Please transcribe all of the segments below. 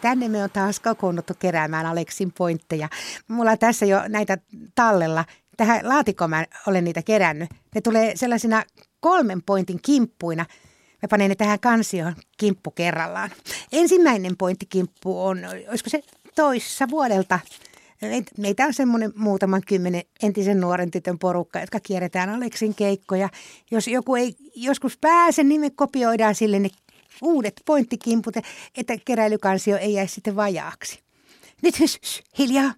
tänne me on taas kokoonnuttu keräämään Aleksin pointteja. Mulla on tässä jo näitä tallella. Tähän laatikkoon mä olen niitä kerännyt. Ne tulee sellaisina kolmen pointin kimppuina. Mä panen ne tähän kansioon kimppu kerrallaan. Ensimmäinen pointtikimppu on, olisiko se toissa vuodelta Meitä on semmoinen muutaman kymmenen entisen nuoren tytön porukka, jotka kierretään Aleksin keikkoja. Jos joku ei joskus pääse, niin me kopioidaan sille ne uudet pointtikimput, että keräilykansio ei jäisi sitten vajaaksi. Nyt hys, hiljaa.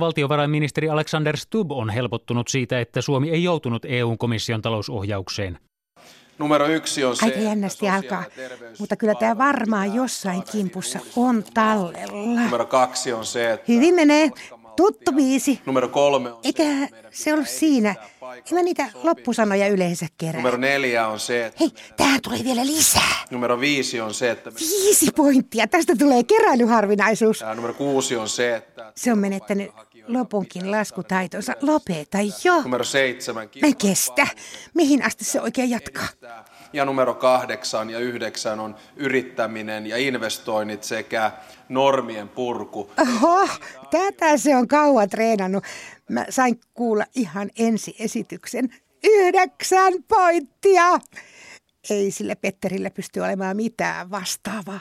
Valtiovarainministeri Alexander Stubb on helpottunut siitä, että Suomi ei joutunut EU-komission talousohjaukseen. Numero yksi on se, Aika jännästi alkaa, mutta kyllä tämä varmaan jossain kimpussa on tallella. Numero kaksi on se, että... Hyvin menee. Tuttu biisi. Numero kolme on Eikä se ollut siinä. En mä niitä loppusanoja yleensä kerää. Numero neljä on se, että... Hei, tähän tulee vielä lisää. Numero viisi on se, että... Viisi pointtia. Tästä tulee keräilyharvinaisuus. Ja numero kuusi on se, että... Se on menettänyt lopunkin laskutaitonsa. Lopeta jo. Numero seitsemän... Mä kestä. Mihin asti se oikein jatkaa? Ja numero kahdeksan ja yhdeksän on yrittäminen ja investoinnit sekä normien purku. Oho, tätä se on kauan treenannut. Mä sain kuulla ihan ensi esityksen. Yhdeksän pointtia! Ei sille Petterillä pysty olemaan mitään vastaavaa.